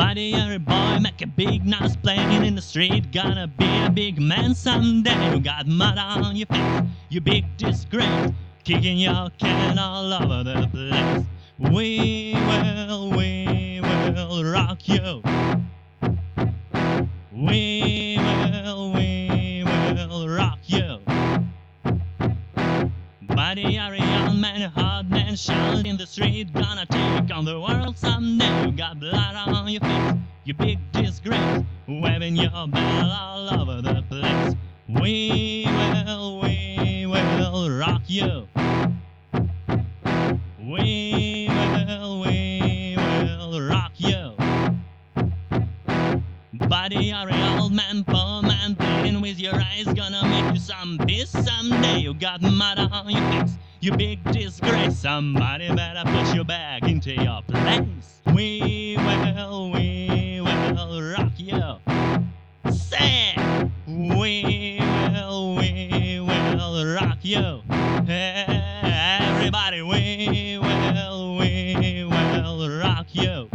Buddy, every boy, make a big noise playing in the street. Gonna be a big man someday. You got mud on your face, you big disgrace. Kicking your can all over the place. We will, we will rock you. Buddy, you're a young man, hard man, shout in the street, gonna take on the world someday. You got blood on your face, you big disgrace, waving your bell all over the place. We will, we will rock you. We Buddy, you're an old man, poor man, playing with your eyes, gonna make you some peace someday. You got mud on your face, you big disgrace. Somebody better put you back into your place. We will, we will rock you. Say, we will, we will rock you. Everybody, we will, we will rock you.